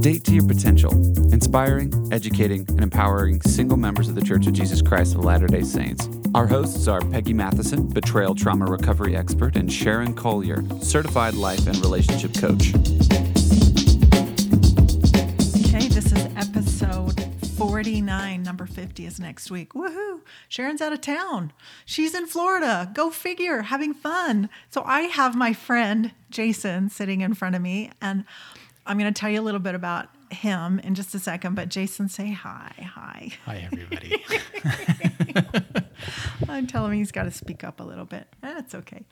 Date to Your Potential, inspiring, educating, and empowering single members of the Church of Jesus Christ of Latter day Saints. Our hosts are Peggy Matheson, betrayal trauma recovery expert, and Sharon Collier, certified life and relationship coach. Okay, this is episode 49. Number 50 is next week. Woohoo! Sharon's out of town. She's in Florida. Go figure, having fun. So I have my friend Jason sitting in front of me, and I'm going to tell you a little bit about him in just a second. But Jason, say hi. Hi. Hi, everybody. I'm telling him he's got to speak up a little bit. That's okay.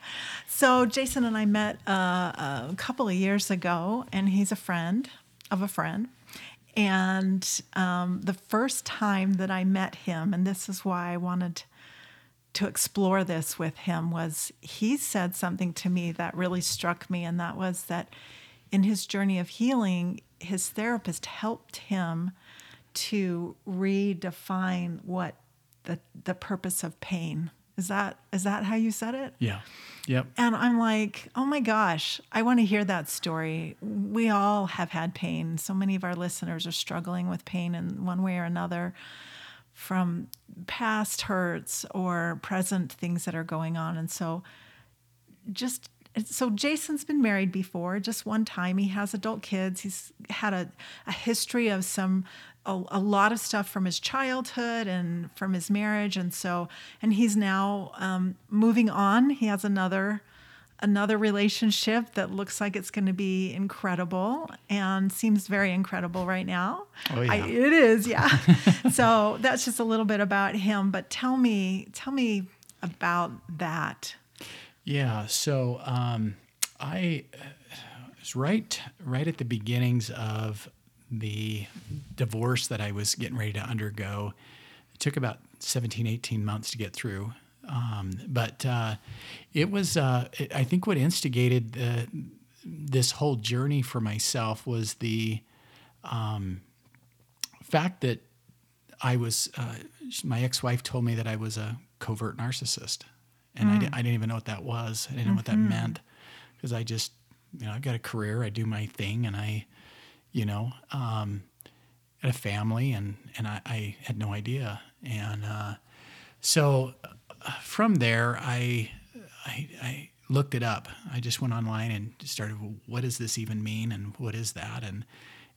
So Jason and I met uh, a couple of years ago, and he's a friend of a friend. And um, the first time that I met him, and this is why I wanted to explore this with him, was he said something to me that really struck me, and that was that in his journey of healing, his therapist helped him to redefine what the the purpose of pain is. That is that how you said it? yeah. Yep. And I'm like, oh my gosh, I want to hear that story. We all have had pain. So many of our listeners are struggling with pain in one way or another from past hurts or present things that are going on. And so, just so Jason's been married before, just one time. He has adult kids. He's had a, a history of some a, a lot of stuff from his childhood and from his marriage, and so and he's now um, moving on. He has another another relationship that looks like it's going to be incredible and seems very incredible right now. Oh, yeah. I, it is, yeah. so that's just a little bit about him. But tell me, tell me about that. Yeah. So um, I was right, right at the beginnings of the divorce that I was getting ready to undergo. It took about 17, 18 months to get through. Um, but uh, it was, uh, it, I think, what instigated the, this whole journey for myself was the um, fact that I was, uh, my ex wife told me that I was a covert narcissist. And I, di- I didn't even know what that was. I didn't know what that meant because I just, you know, I've got a career, I do my thing, and I, you know, um, had a family, and and I, I had no idea. And uh, so uh, from there, I, I I looked it up. I just went online and started. well, What does this even mean, and what is that? And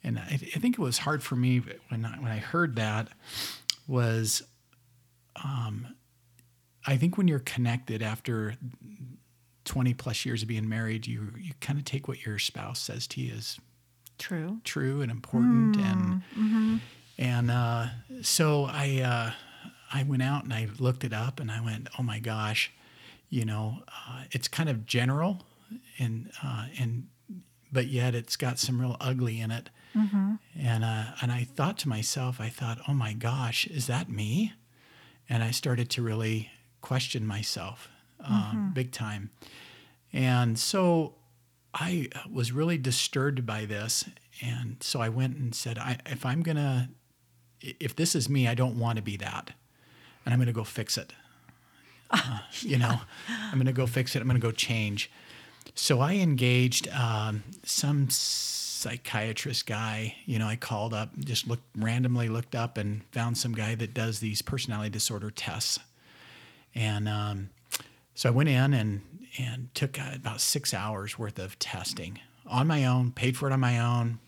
and I, I think it was hard for me when I, when I heard that was I think when you're connected after 20 plus years of being married, you you kind of take what your spouse says to you as True. true and important, and and uh, so I uh, I went out and I looked it up, and I went, oh my gosh, you know, uh, it's kind of general, and uh, and but yet it's got some real ugly in it, and uh, and I thought to myself, I thought, oh my gosh, is that me? and I started to really question myself um, big time. And so I was really disturbed by this. And so I went and said, I, if I'm going to, if this is me, I don't want to be that. And I'm going to go fix it. Uh, You know, I'm going to go fix it. I'm going to go change. So I engaged um, some psychiatrist guy. You know, I called up, just looked randomly looked up and found some guy that does these personality disorder tests. And um, so I went in and and took uh, about six hours worth of testing on my own, paid for it on my own.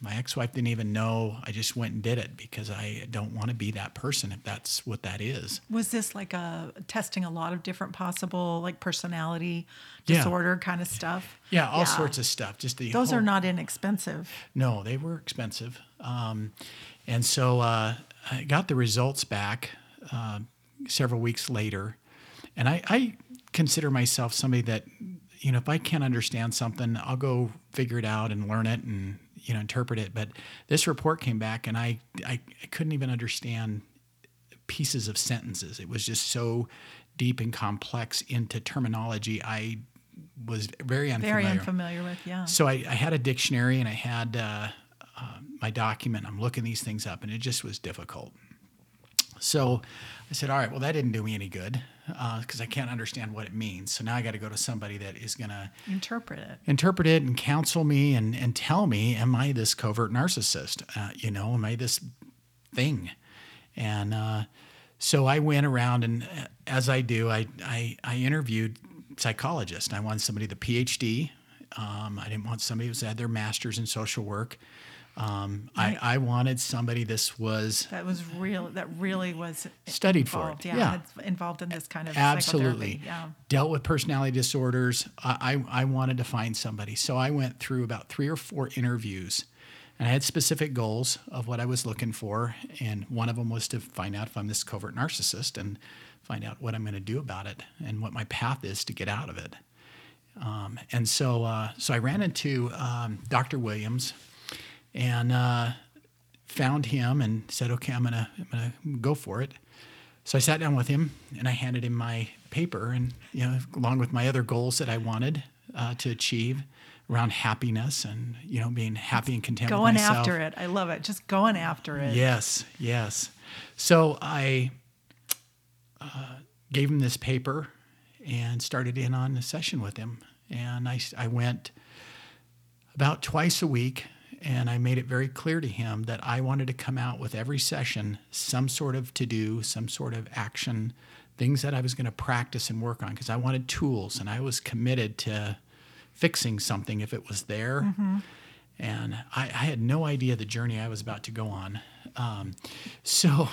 My ex-wife didn't even know. I just went and did it because I don't want to be that person if that's what that is. Was this like a testing a lot of different possible like personality Yeah. disorder kind of stuff? Yeah, all sorts of stuff. Just the Those whole- are not inexpensive. No, they were expensive. Um, and so uh, I got the results back uh, several weeks later. And I, I consider myself somebody that, you know, if I can't understand something, I'll go figure it out and learn it and, you know, interpret it. But this report came back and I, I, I couldn't even understand pieces of sentences. It was just so deep and complex into terminology I was very unfamiliar. Very unfamiliar with, yeah. So I, I had a dictionary and I had uh, uh, my document. I'm looking these things up, and it just was difficult. So I said, all right, well, that didn't do me any good because uh, I can't understand what it means. So now I got to go to somebody that is going to interpret it, interpret it, and counsel me and and tell me, am I this covert narcissist? Uh, you know, am I this thing? And uh, so I went around, and uh, as I do, I I, I interviewed psychologists. I wanted somebody with a PhD. Um, I didn't want somebody who's had their master's in social work. Um. I, I wanted somebody this was that was real that really was studied involved, for it. Yeah, yeah. involved in this kind of absolutely. Yeah, dealt with personality disorders. I, I I wanted to find somebody, so I went through about three or four interviews, and I had specific goals of what I was looking for, and one of them was to find out if I'm this covert narcissist and find out what I'm going to do about it and what my path is to get out of it. Um, and so uh, so I ran into um, Dr. Williams and uh, found him and said, "Okay, I'm gonna I'm gonna go for it." So I sat down with him and I handed him my paper and you know along with my other goals that I wanted uh, to achieve around happiness and you know being happy and content going with myself. after it. I love it. Just going after it. Yes yes. So i uh, gave him this paper and started in on a session with him. And I, I went about twice a week and I made it very clear to him that I wanted to come out with every session some sort of to do, some sort of action, things that I was going to practice and work on because I wanted tools and I was committed to fixing something if it was there. Mm-hmm. And I, I, had no idea the journey I was about to go on. Um, so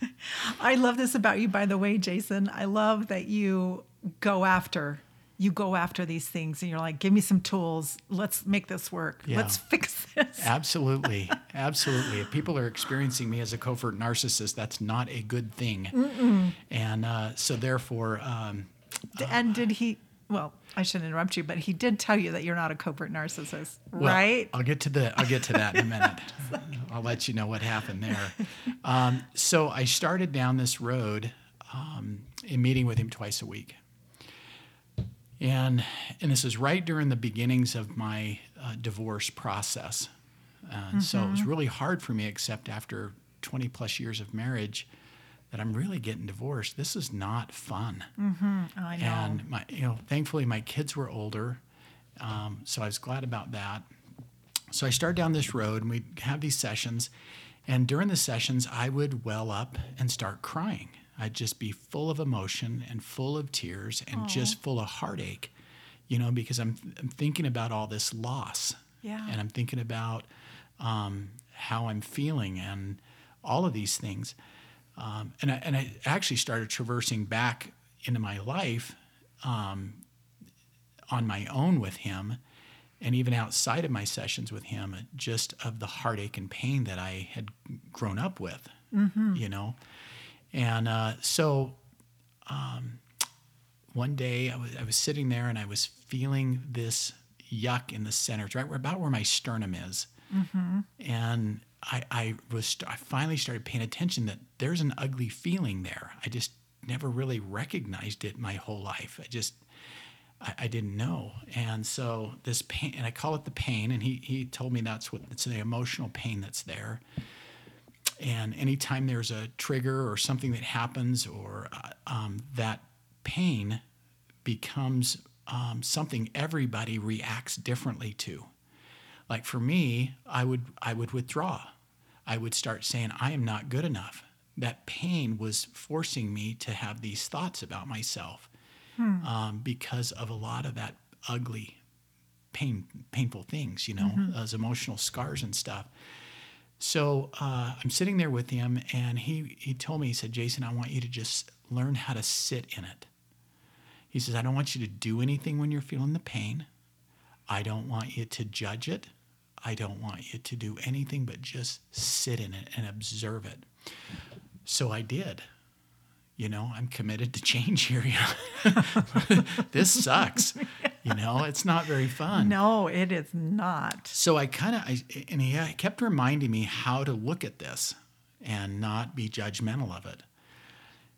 I love this about you, by the way, Jason. I love that you go after you go after these things and you're like, give me some tools. Let's make this work. Yeah. Let's fix this. Absolutely. Absolutely. If people are experiencing me as a covert narcissist, that's not a good thing. Mm-mm. And uh, so, therefore, um, and did he? Well, I shouldn't interrupt you, but he did tell you that you're not a covert narcissist, well, right? I'll get to the I'll get to that in a minute. I'll let you know what happened there. Um, so I started down this road um, in meeting with him twice a week. And, and this is right during the beginnings of my uh, divorce process. Uh, mm-hmm. So it was mm-hmm. really hard for me, except after 20 plus years of marriage, that I'm really getting divorced. This is not fun. Mm-hmm. I know. And my, you know, thankfully my kids were older, um, so I was glad about that. So I started down this road, and we'd have these sessions, and during the sessions, I would well up and start crying. I'd just be full of emotion and full of tears and Aww. just full of heartache, you know, because I'm, I'm thinking about all this loss. Yeah. And I'm thinking about um, how I'm feeling and all of these things. Um, and, I, and I actually started traversing back into my life um, on my own with him and even outside of my sessions with him, just of the heartache and pain that I had grown up with, mm-hmm. you know. And uh, so um, one day I was, I was sitting there and I was feeling this yuck in the center, right where, about where my sternum is. Mm-hmm. And I, I was I finally started paying attention that there's an ugly feeling there. I just never really recognized it my whole life. I just I, I, didn't know. And so this pain, and I call it the pain, and he he told me that's what it's the emotional pain that's there. And anytime there's a trigger or something that happens, or uh, um, that pain becomes um, something everybody reacts differently to. Like for me, I would I would withdraw. I would start saying I am not good enough. That pain was forcing me to have these thoughts about myself hmm. um, because of a lot of that ugly, pain, painful things. You know, mm-hmm. those emotional scars and stuff. So uh, I'm sitting there with him, and he, he told me, he said, Jason, I want you to just learn how to sit in it. He says, I don't want you to do anything when you're feeling the pain. I don't want you to judge it. I don't want you to do anything but just sit in it and observe it. So I did. You know, I'm committed to change here. this sucks. You know, it's not very fun. No, it is not. So I kind of, and he kept reminding me how to look at this and not be judgmental of it.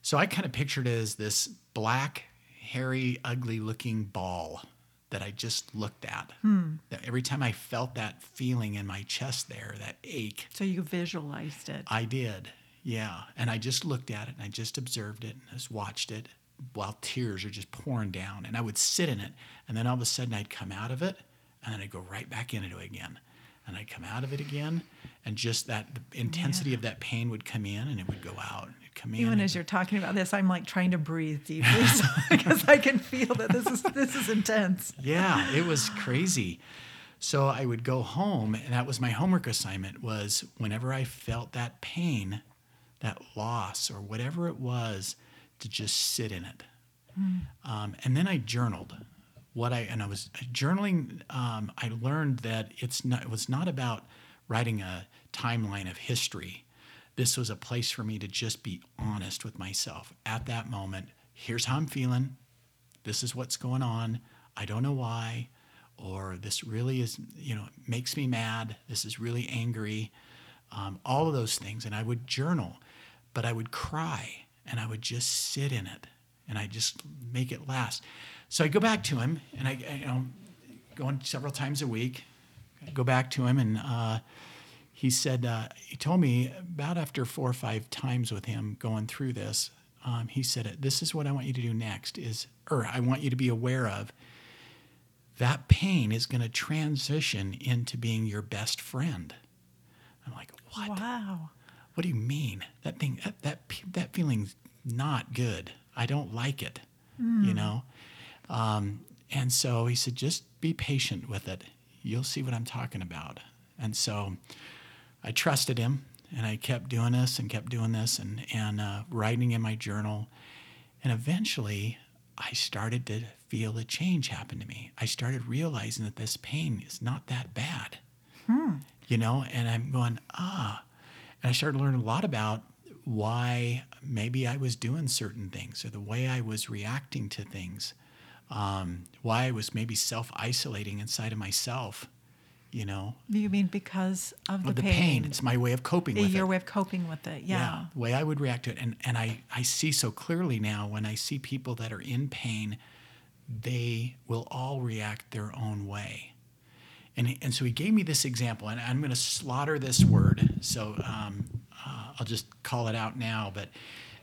So I kind of pictured it as this black, hairy, ugly looking ball that I just looked at. Hmm. That every time I felt that feeling in my chest there, that ache. So you visualized it. I did. Yeah. And I just looked at it and I just observed it and just watched it while tears are just pouring down. And I would sit in it. And then all of a sudden I'd come out of it and then I'd go right back into it again. And I'd come out of it again. And just that the intensity Yeah. of that pain would come in and it would go out. Come in. Even as you're talking about this, I'm like trying to breathe deeply so- because I can feel that this is this is intense. yeah, it was crazy. So I would go home, and that was my homework assignment. Was whenever I felt that pain, that loss, or whatever it was, to just sit in it. Um, and then I journaled. What I and I was journaling. Um, I learned that it's not. It was not about writing a timeline of history. This was a place for me to just be honest with myself at that moment. Here's how I'm feeling this is what's going on. I don't know why, or this really is, you know, makes me mad. This is really angry. Um, all of those things. And I would journal, but I would cry and I would just sit in it and I just make it last. So I go back to him and I, I you know, going several times a week, I go back to him and, uh, he said uh, he told me about after four or five times with him going through this um, he said this is what i want you to do next is or i want you to be aware of that pain is going to transition into being your best friend i'm like what Wow. What do you mean? That thing that that, that feeling's not good. I don't like it you know? Um, and so he said just be patient with it. You'll see what i'm talking about. And so i trusted him and i kept doing this and kept doing this and, and uh, writing in my journal. And eventually i started to feel a change happen to me. I started realizing that this pain is not that bad. You know and i'm going ah and i started learning a lot about why maybe i was doing certain things or the way i was reacting to things um, why i was maybe self-isolating inside of myself you know You mean because of the, of the pain. it's my way of coping with Your it way of coping with it. Yeah. the way I would react to it. And, and I, I see so clearly now when I see people that are in pain, they will all react their own way. And, and so he gave me this example, and I'm going to slaughter this word. So um, uh, I'll just call it out now. But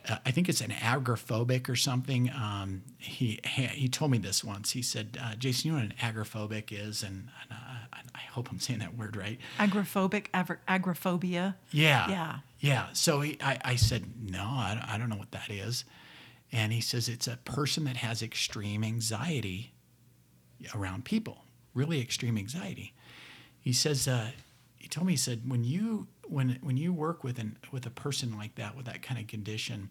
uh, I think it's an agoraphobic or something. Um, he, he told me this once. He said, uh, "Jason, you know what an agoraphobic is?" And, and uh, I, I hope I'm saying that word right. Agoraphobic, aver- agoraphobia. Yeah. Yeah. Yeah. So he, I, I said, no, I, I don't know what that is. And he says it's a person that has extreme anxiety around people, really extreme anxiety. He says, uh, he told me, he said, when you when when you work with an with a person like that with that kind of condition,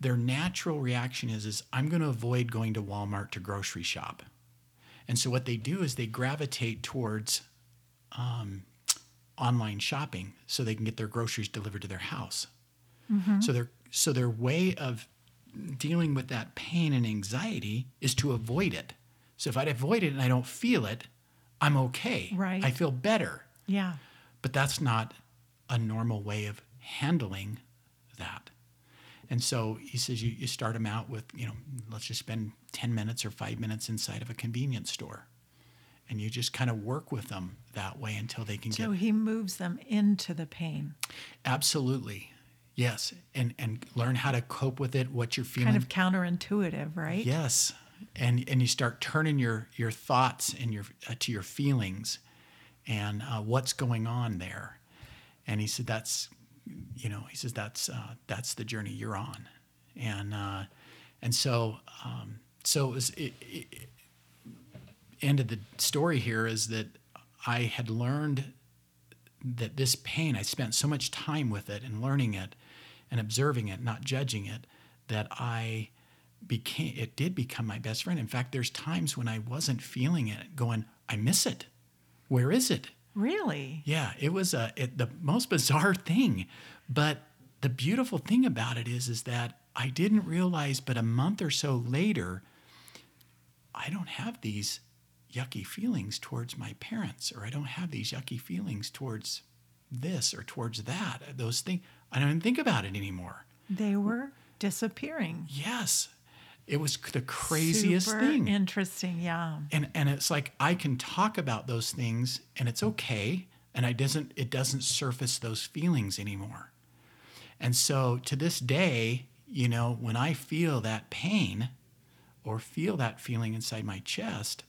their natural reaction is is I'm going to avoid going to Walmart to grocery shop. And so what they do is they gravitate towards online shopping so they can get their groceries delivered to their house. So their so their way of dealing with that pain and anxiety is to avoid it. So if I avoid it and I don't feel it, I'm okay. Right. I feel better. Yeah. But that's not a normal way of handling that. And so he says you, you start them out with, you know, let's just spend 10 minutes or five minutes inside of a convenience store. And you just kind of work with them that way until they can So get he moves them into the pain, absolutely. Yes. And and learn how to cope with it, what you're feeling. kind of counterintuitive, right? Yes, and and you start turning your your thoughts and your uh, to your feelings, and uh, what's going on there. And he said that's, you know, he says that's uh, that's the journey you're on, and uh, and so um, so it was. It, it, end of the story here is that I had learned that this pain, I spent so much time with it and learning it and observing it, not judging it, that I became, it did become my best friend. In fact, there's times when I wasn't feeling it, going, I miss it. Where is it? Really? Yeah, it was a, it, the most bizarre thing. But the beautiful thing about it is, is that I didn't realize, but a month or so later, I don't have these yucky feelings towards my parents, or I don't have these yucky feelings towards this or towards that. Those things, I don't even think about it anymore. They were disappearing. Yes, it was the craziest Super thing. Interesting. Yeah. and and it's like I can talk about those things, and it's okay, and I doesn't it doesn't surface those feelings anymore. And so to this day, you know, when I feel that pain or feel that feeling inside my chest,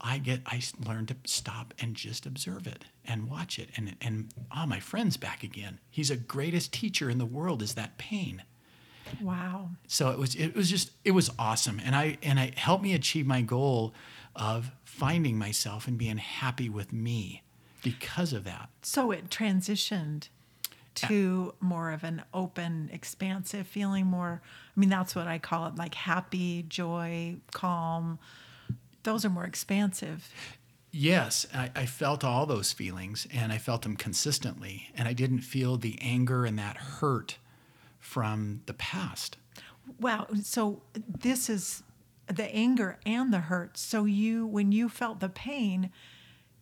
I get I learn to stop and just observe it and watch it and and ah oh, my friend's back again. He's the greatest teacher in the world is that pain. Wow. So it was it was just it was awesome and I and it helped me achieve my goal of finding myself and being happy with me because of that. So it transitioned to more of an open, expansive feeling more I mean that's what I call it like happy, joy, calm. Those are more expansive. Yes, I, I, felt all those feelings and I felt them consistently. And I didn't feel the anger and that hurt from the past. Wow. So this is the anger and the hurt. So you, when you felt the pain,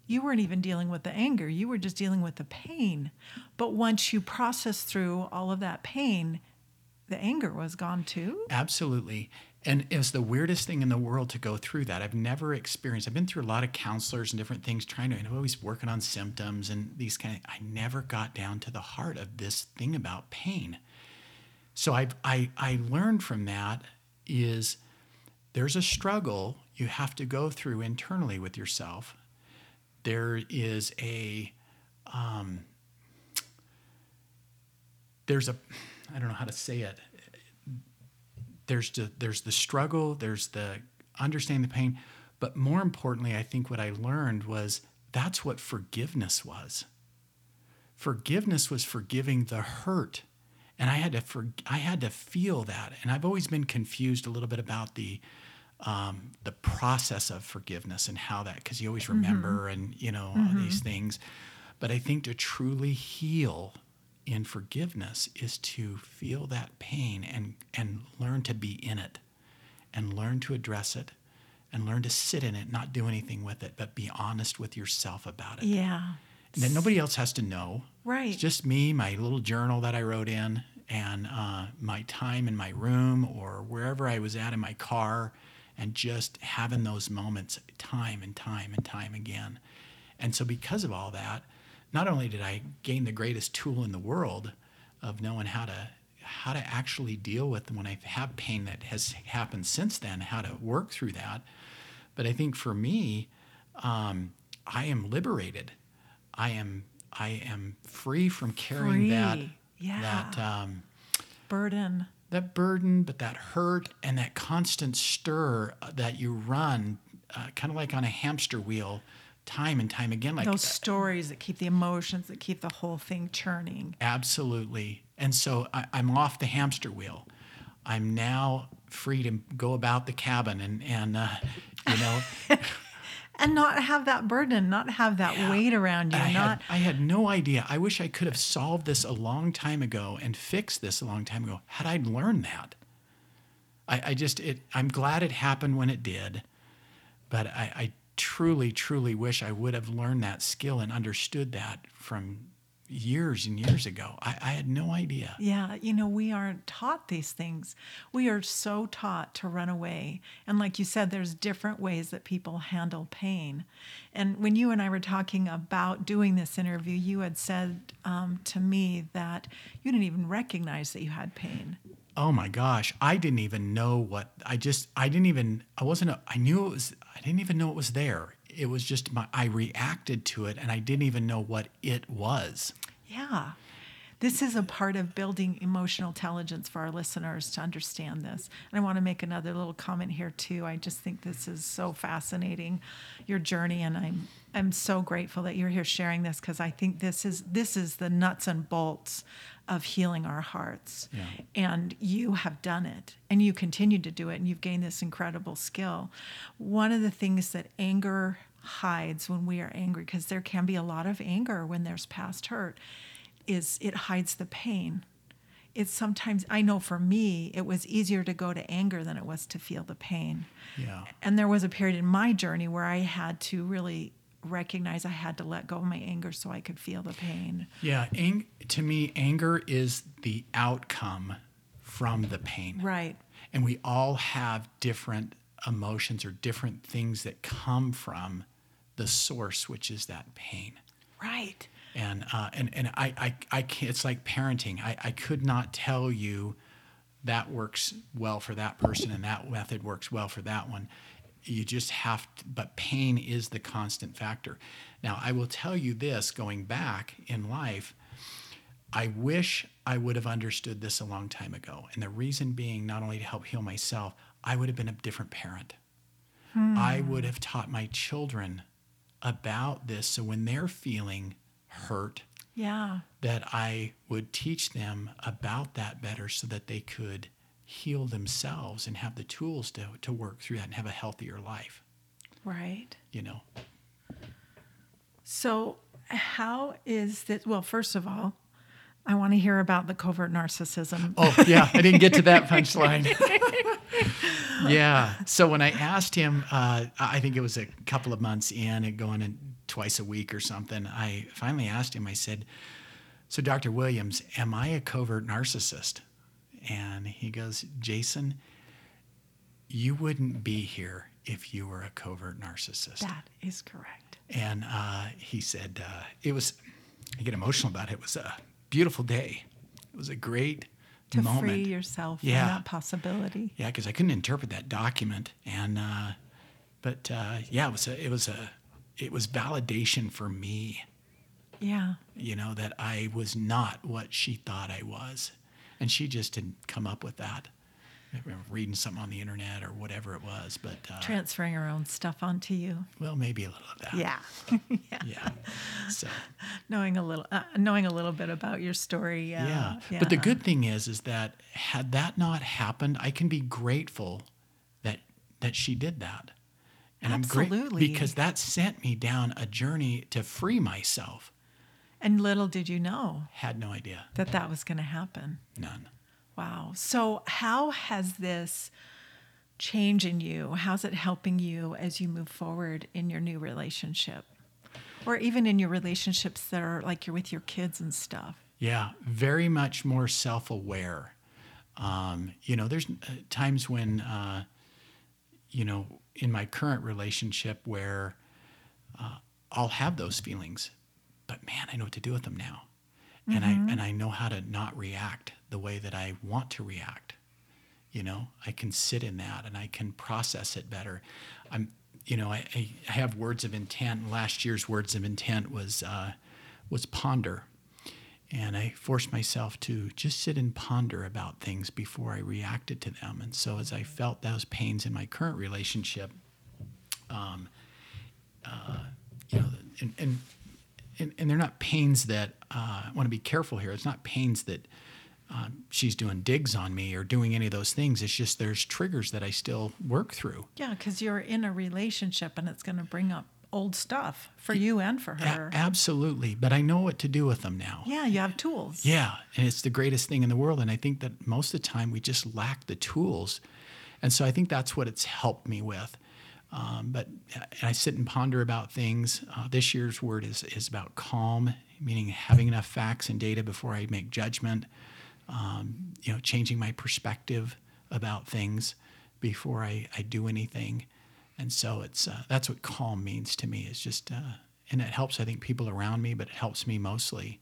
you weren't even dealing with the anger, you were just dealing with the pain. But once you processed through all of that pain, the anger was gone too? Absolutely. And it was the weirdest thing in the world to go through that. I've never experienced. I've been through a lot of counselors and different things, trying to, and always working on symptoms and these kind of. I never got down to the heart of this thing about pain. So I I I learned from that is there's a struggle you have to go through internally with yourself. There is a um, there's a I don't know how to say it. There's the, there's the struggle, there's the understanding the pain, but more importantly, I think what I learned was that's what forgiveness was. Forgiveness was forgiving the hurt, and I had to for, I had to feel that. And I've always been confused a little bit about the um, the process of forgiveness and how that because you always mm-hmm. remember mm-hmm. and you know mm-hmm. all these things. But I think to truly heal in forgiveness is to feel that pain and, and learn to be in it and learn to address it and learn to sit in it, not do anything with it, but be honest with yourself about it. Yeah. And then nobody else has to know. Right. It's just me, my little journal that I wrote in, and uh, my time in my room or wherever I was at in my car, and just having those moments time and time and time again. And so, because of all that, not only did I gain the greatest tool in the world of knowing how to how to actually deal with when I have pain that has happened since then, how to work through that, but I think for me, um, I am liberated. I am I am free from carrying free. that yeah. that um, burden that burden, but that hurt and that constant stir that you run, uh, kind of like on a hamster wheel time and time again. Like those stories that keep the emotions, that keep the whole thing churning. Absolutely. And so I, I'm off the hamster wheel. I'm now free to go about the cabin and and uh, you know. and not have that burden, not have that yeah. weight around you. I not. Had, I had no idea. I wish I could have solved this a long time ago and fixed this a long time ago. Had I learned that, I, I just it. I'm glad it happened when it did, but I, I truly, truly wish I would have learned that skill and understood that from years and years ago. I, I, had no idea. Yeah, you know, we aren't taught these things. We are so taught to run away. And like you said, there's different ways that people handle pain. And when you and I were talking about doing this interview, you had said um, to me that you didn't even recognize that you had pain oh my gosh, I didn't even know what I just I didn't even I wasn't a, I knew it was I didn't even know it was there. It was just my I reacted to it and I didn't even know what it was. Yeah. This is a part of building emotional intelligence for our listeners to understand this. And I want to make another little comment here too. I just think this is so fascinating, your journey, and I'm I'm so grateful that you're here sharing this because I think this is this is the nuts and bolts of healing our hearts. Yeah. And you have done it and you continue to do it and you've gained this incredible skill. One of the things that anger hides when we are angry, because there can be a lot of anger when there's past hurt, is it hides the pain. It's sometimes, I know for me, it was easier to go to anger than it was to feel the pain. Yeah. And there was a period in my journey where I had to really recognize I had to let go of my anger so I could feel the pain. Yeah, ang- to me, anger is the outcome from the pain. Right. And we all have different emotions or different things that come from the source, which is that pain. Right. And uh, and and I I I can't, it's like parenting. I I could not tell you that works well for that person and that method works well for that one. You just have to, but pain is the constant factor. Now, I will tell you this going back in life, I wish I would have understood this a long time ago. And the reason being not only to help heal myself, I would have been a different parent. I would have taught my children about this. So when they're feeling hurt, Yeah. that I would teach them about that better so that they could heal themselves and have the tools to, to work through that and have a healthier life, Right. you know. So, how is that? Well, first of all, I want to hear about the covert narcissism. Oh, yeah, I didn't get to that punchline. yeah. So when I asked him, uh, I think it was a couple of months in and going in twice a week or something, I finally asked him, I said, So, Dr. Williams, am I a covert narcissist? And he goes, Jason, you wouldn't be here if you were a covert narcissist. That is correct. And uh, he said, uh, it was, I get emotional about it. It was a beautiful day. It was a great To moment. free yourself Yeah. from that possibility. Yeah, because I couldn't interpret that document, and uh, but uh, yeah, it was a, it was a it was validation for me, Yeah. you know, that I was not what she thought I was, and she just didn't come up with that. I remember reading something on the internet or whatever it was, but uh, Transferring her own stuff onto you. well, maybe a little of that. Yeah. yeah. So knowing a little, uh, knowing a little bit about your story. Yeah. yeah. But the good thing is, is that had that not happened, I can be grateful that that she did that. And I'm Absolutely. great because that sent me down a journey to free myself. And little did you know Had no idea. that that was going to happen. None. Wow. So, how has this change in you? How's it helping you as you move forward in your new relationship? Or even in your relationships that are like you're with your kids and stuff? Yeah, very much more self-aware. Um, you know, there's uh, times when, uh, you know, in my current relationship where uh, I'll have those feelings, but man, I know what to do with them now, and I and I know how to not react the way that I want to react. You know, I can sit in that and I can process it better. I'm, you know, I, I I have words of intent. Last year's words of intent was uh, was ponder. And I forced myself to just sit and ponder about things before I reacted to them. And so, as I felt those pains in my current relationship, um, uh, you know, and, and, and, and they're not pains that uh, I want to be careful here. It's not pains that um, she's doing digs on me or doing any of those things. It's just there's triggers that I still work through. Yeah, because you're in a relationship and it's going to bring up old stuff for you and for her. absolutely. But I know what to do with them now. yeah, you have tools. Yeah, and it's the greatest thing in the world. And I think that most of the time we just lack the tools. And so I think that's what it's helped me with. Um, but and I sit and ponder about things. Uh, this year's word is, is about calm, meaning having enough facts and data before I make judgment. Um, you know, changing my perspective about things before I, I do anything. And so it's uh, that's what calm means to me. Is just uh, and it helps I think people around me, but it helps me mostly.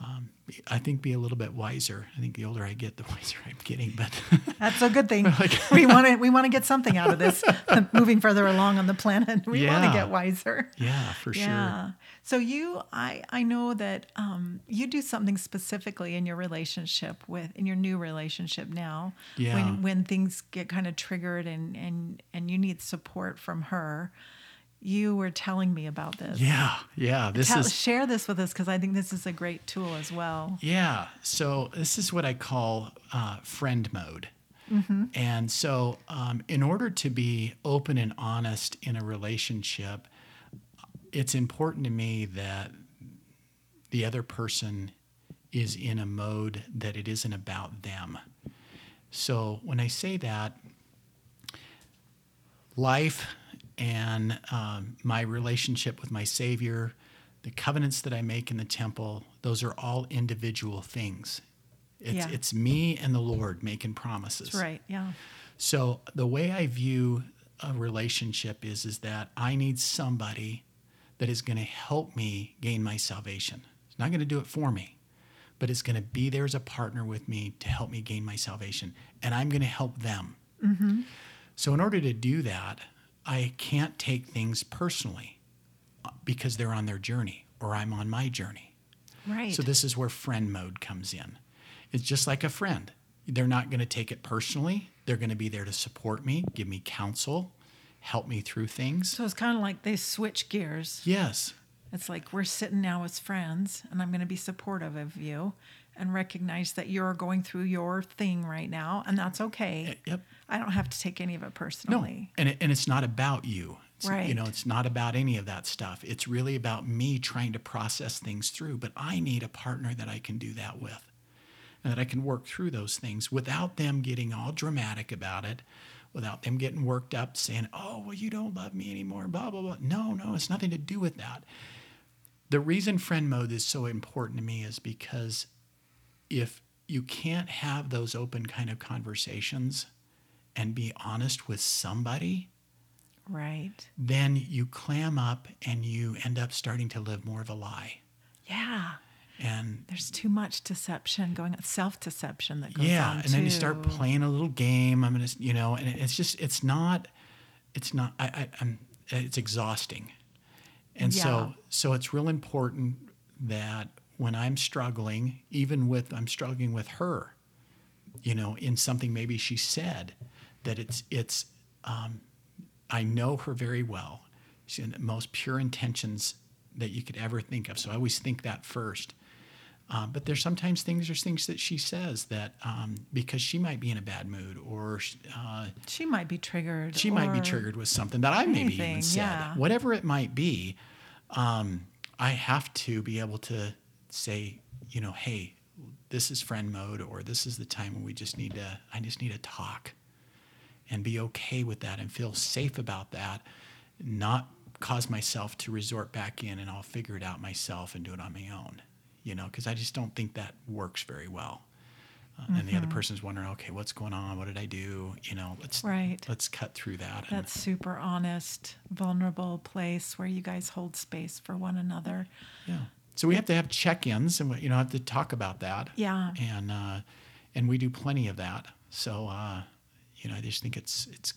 Um, I think be a little bit wiser. I think the older I get, the wiser I'm getting. But That's a good thing. we want to we want to get something out of this. moving further along on the planet, we want to get wiser. yeah, for sure. Yeah. So you, I, I know that um, you do something specifically in your relationship with, in your new relationship now. Yeah. When when things get kind of triggered and and and you need support from her, you were telling me about this. Yeah, yeah. This Tell, is share this with us because I think this is a great tool as well. Yeah. So this is what I call uh, friend mode. And so, um, in order to be open and honest in a relationship, it's important to me that the other person is in a mode that it isn't about them. So when I say that, life and um, my relationship with my Savior, the covenants that I make in the temple, those are all individual things. It's, Yeah. it's me and the Lord making promises. That's right. Yeah. So the way I view a relationship is is that I need somebody that is going to help me gain my salvation. It's not going to do it for me, but it's going to be there as a partner with me to help me gain my salvation. And I'm going to help them. Mm-hmm. So, in order to do that, I can't take things personally uh, because they're on their journey or I'm on my journey. Right. So this is where friend mode comes in. It's just like a friend. They're not going to take it personally. They're going to be there to support me, give me counsel, help me through things. so it's kind of like they switch gears. Yes. It's like we're sitting now as friends, and I'm going to be supportive of you and recognize that you're going through your thing right now, and that's okay. Eh, yep. I don't have to take any of it personally. No. And, it, and it's not about you. It's, You know, it's not about any of that stuff. It's really about me trying to process things through. But I need a partner that I can do that with and that I can work through those things without them getting all dramatic about it, without them getting worked up saying, oh, well, you don't love me anymore, blah, blah, blah. No, no, it's nothing to do with that. The reason friend mode is so important to me is because if you can't have those open kind of conversations and be honest with somebody, Right. then you clam up and you end up starting to live more of a lie. Yeah. And There's too much deception going on, self deception that goes yeah, on. Yeah. And then you start playing a little game. I'm gonna, you know, and it's just, it's not, it's not. I, I I'm, it's exhausting. And Yeah. so, so it's real important that when I'm struggling, even with I'm struggling with her, you know, in something maybe she said, that it's it's um, I know her very well. She had the most pure intentions that you could ever think of. So I always think that first. Uh, but there's sometimes things, there's things that she says that um, because she might be in a bad mood or uh, She might be triggered. she might be triggered with something that I maybe even said. yeah. Whatever it might be, um, I have to be able to say, you know, hey, this is friend mode, or this is the time when we just need to, I just need to talk and be okay with that and feel safe about that, not cause myself to resort back in and I'll figure it out myself and do it on my own, you know, because I just don't think that works very well. Uh, And the other Mm-hmm. person's wondering, okay, what's going on? What did I do? You know, let's Right. let's cut through that. and- super honest, vulnerable place where you guys hold space for one another. Yeah. So we have to have check-ins, and we, you know, have to talk about that. Yeah. And uh, and we do plenty of that. So uh, you know, I just think it's it's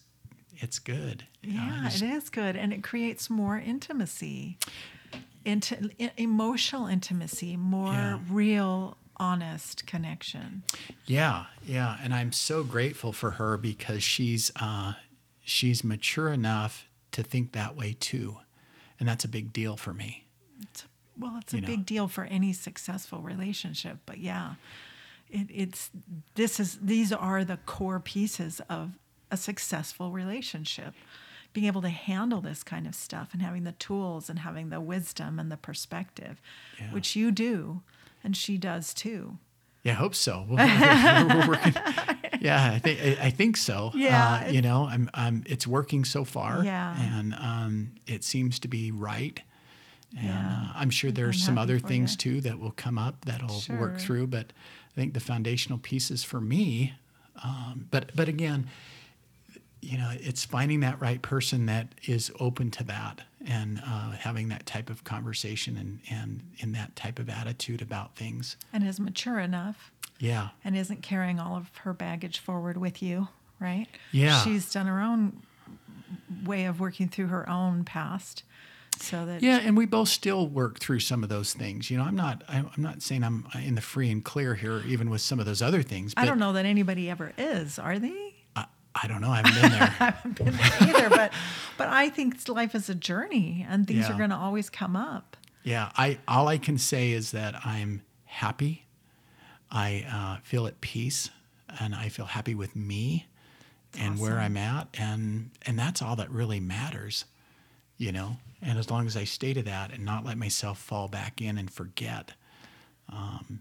it's good. Yeah, just- it is good. And it creates more intimacy, Inti- e- emotional intimacy, more Yeah. real, honest connection. Yeah, yeah, and I'm so grateful for her because she's uh, she's mature enough to think that way too, and that's a big deal for me. It's, well, it's a know. big deal for any successful relationship. But yeah, it, it's this is these are the core pieces of a successful relationship. Being able to handle this kind of stuff and having the tools and having the wisdom and the perspective, Yeah. which you do, and she does too. Yeah, I hope so. We're, we're- yeah, I think I, I think so. Yeah, uh, you know, I'm, I'm it's working so far. Yeah. and um, it seems to be right. And Yeah. uh, I'm sure there's I'm some other things you. too that will come up that'll Sure. work through. But I think the foundational pieces for me. Um, but but again, you know, it's finding that right person that is open to that and uh, having that type of conversation and and in that type of attitude about things. and is mature enough Yeah. and isn't carrying all of her baggage forward with you, right? Yeah. She's done her own way of working through her own past so that Yeah, and we both still work through some of those things. You know, I'm not I'm not saying I'm in the free and clear here, even with some of those other things. But I don't know that anybody ever is, are they? I, I don't know. I haven't been there. I haven't been there either, but but I think life is a journey and things Yeah. are going to always come up. yeah, I all I can say is that I'm happy. I uh, feel at peace, and I feel happy with me and where. I'm at, and and that's all that really matters. You know, and as long as I stay to that and not let myself fall back in and forget,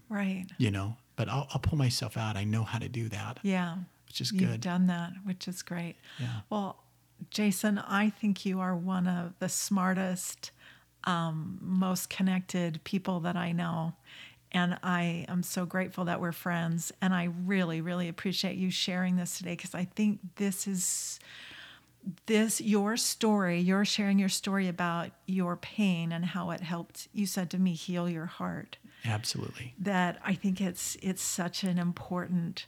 Right. you know. But I'll, I'll pull myself out. I know how to do that, Yeah. which is You've good. done that, which is great. Yeah. Well, Jason, I think you are one of the smartest, um, most connected people that I know. And I am so grateful that we're friends. And I really, really appreciate you sharing this today because I think this is this your story you're sharing your story about your pain and how it helped you said to me heal your heart Absolutely. that i think it's it's such an important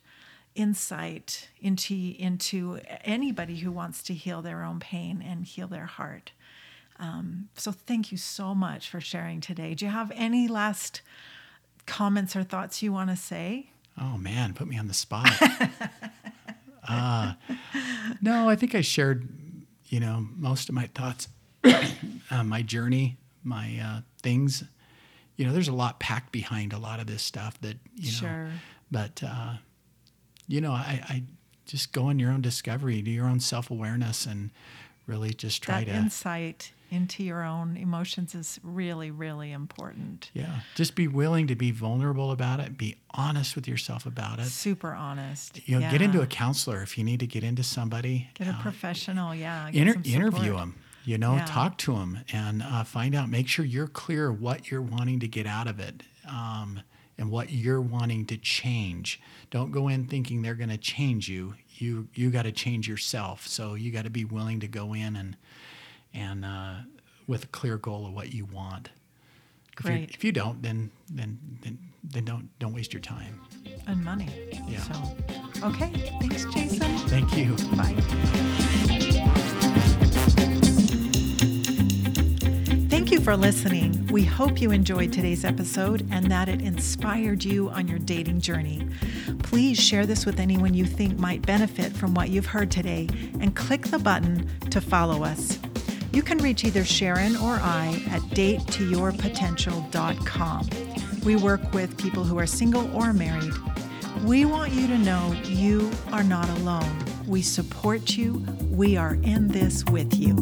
insight into into anybody who wants to heal their own pain and heal their heart um, so thank you so much for sharing today do you have any last comments or thoughts you want to say Oh man, put me on the spot. uh, no, I think I shared, you know, most of my thoughts, uh, my journey, my uh, things. You know, there's a lot packed behind a lot of this stuff that you know. Sure. But uh, you know, I, I just go on your own discovery, do your own self awareness, and really just try that to insight into your own emotions is really really important. Yeah, just be willing to be vulnerable about it, be honest with yourself about it. super honest. You know, get into a counselor if you need to get into somebody. get a uh, professional yeah Inter- interview them you know Yeah. talk to them and uh, find out make sure you're clear what you're wanting to get out of it um, and what you're wanting to change. Don't go in thinking they're going to change you. You you got to change yourself. So you got to be willing to go in and and uh, with a clear goal of what you want if, if you don't then then then then don't don't waste your time and money Yeah. so okay thanks jason thank you bye Thank you for listening. We hope you enjoyed today's episode and that it inspired you on your dating journey. Please share this with anyone you think might benefit from what you've heard today and click the button to follow us. You can reach either Sharon or I at datetoyourpotential.com. We work with people who are single or married. We want you to know you are not alone. We support you. We are in this with you.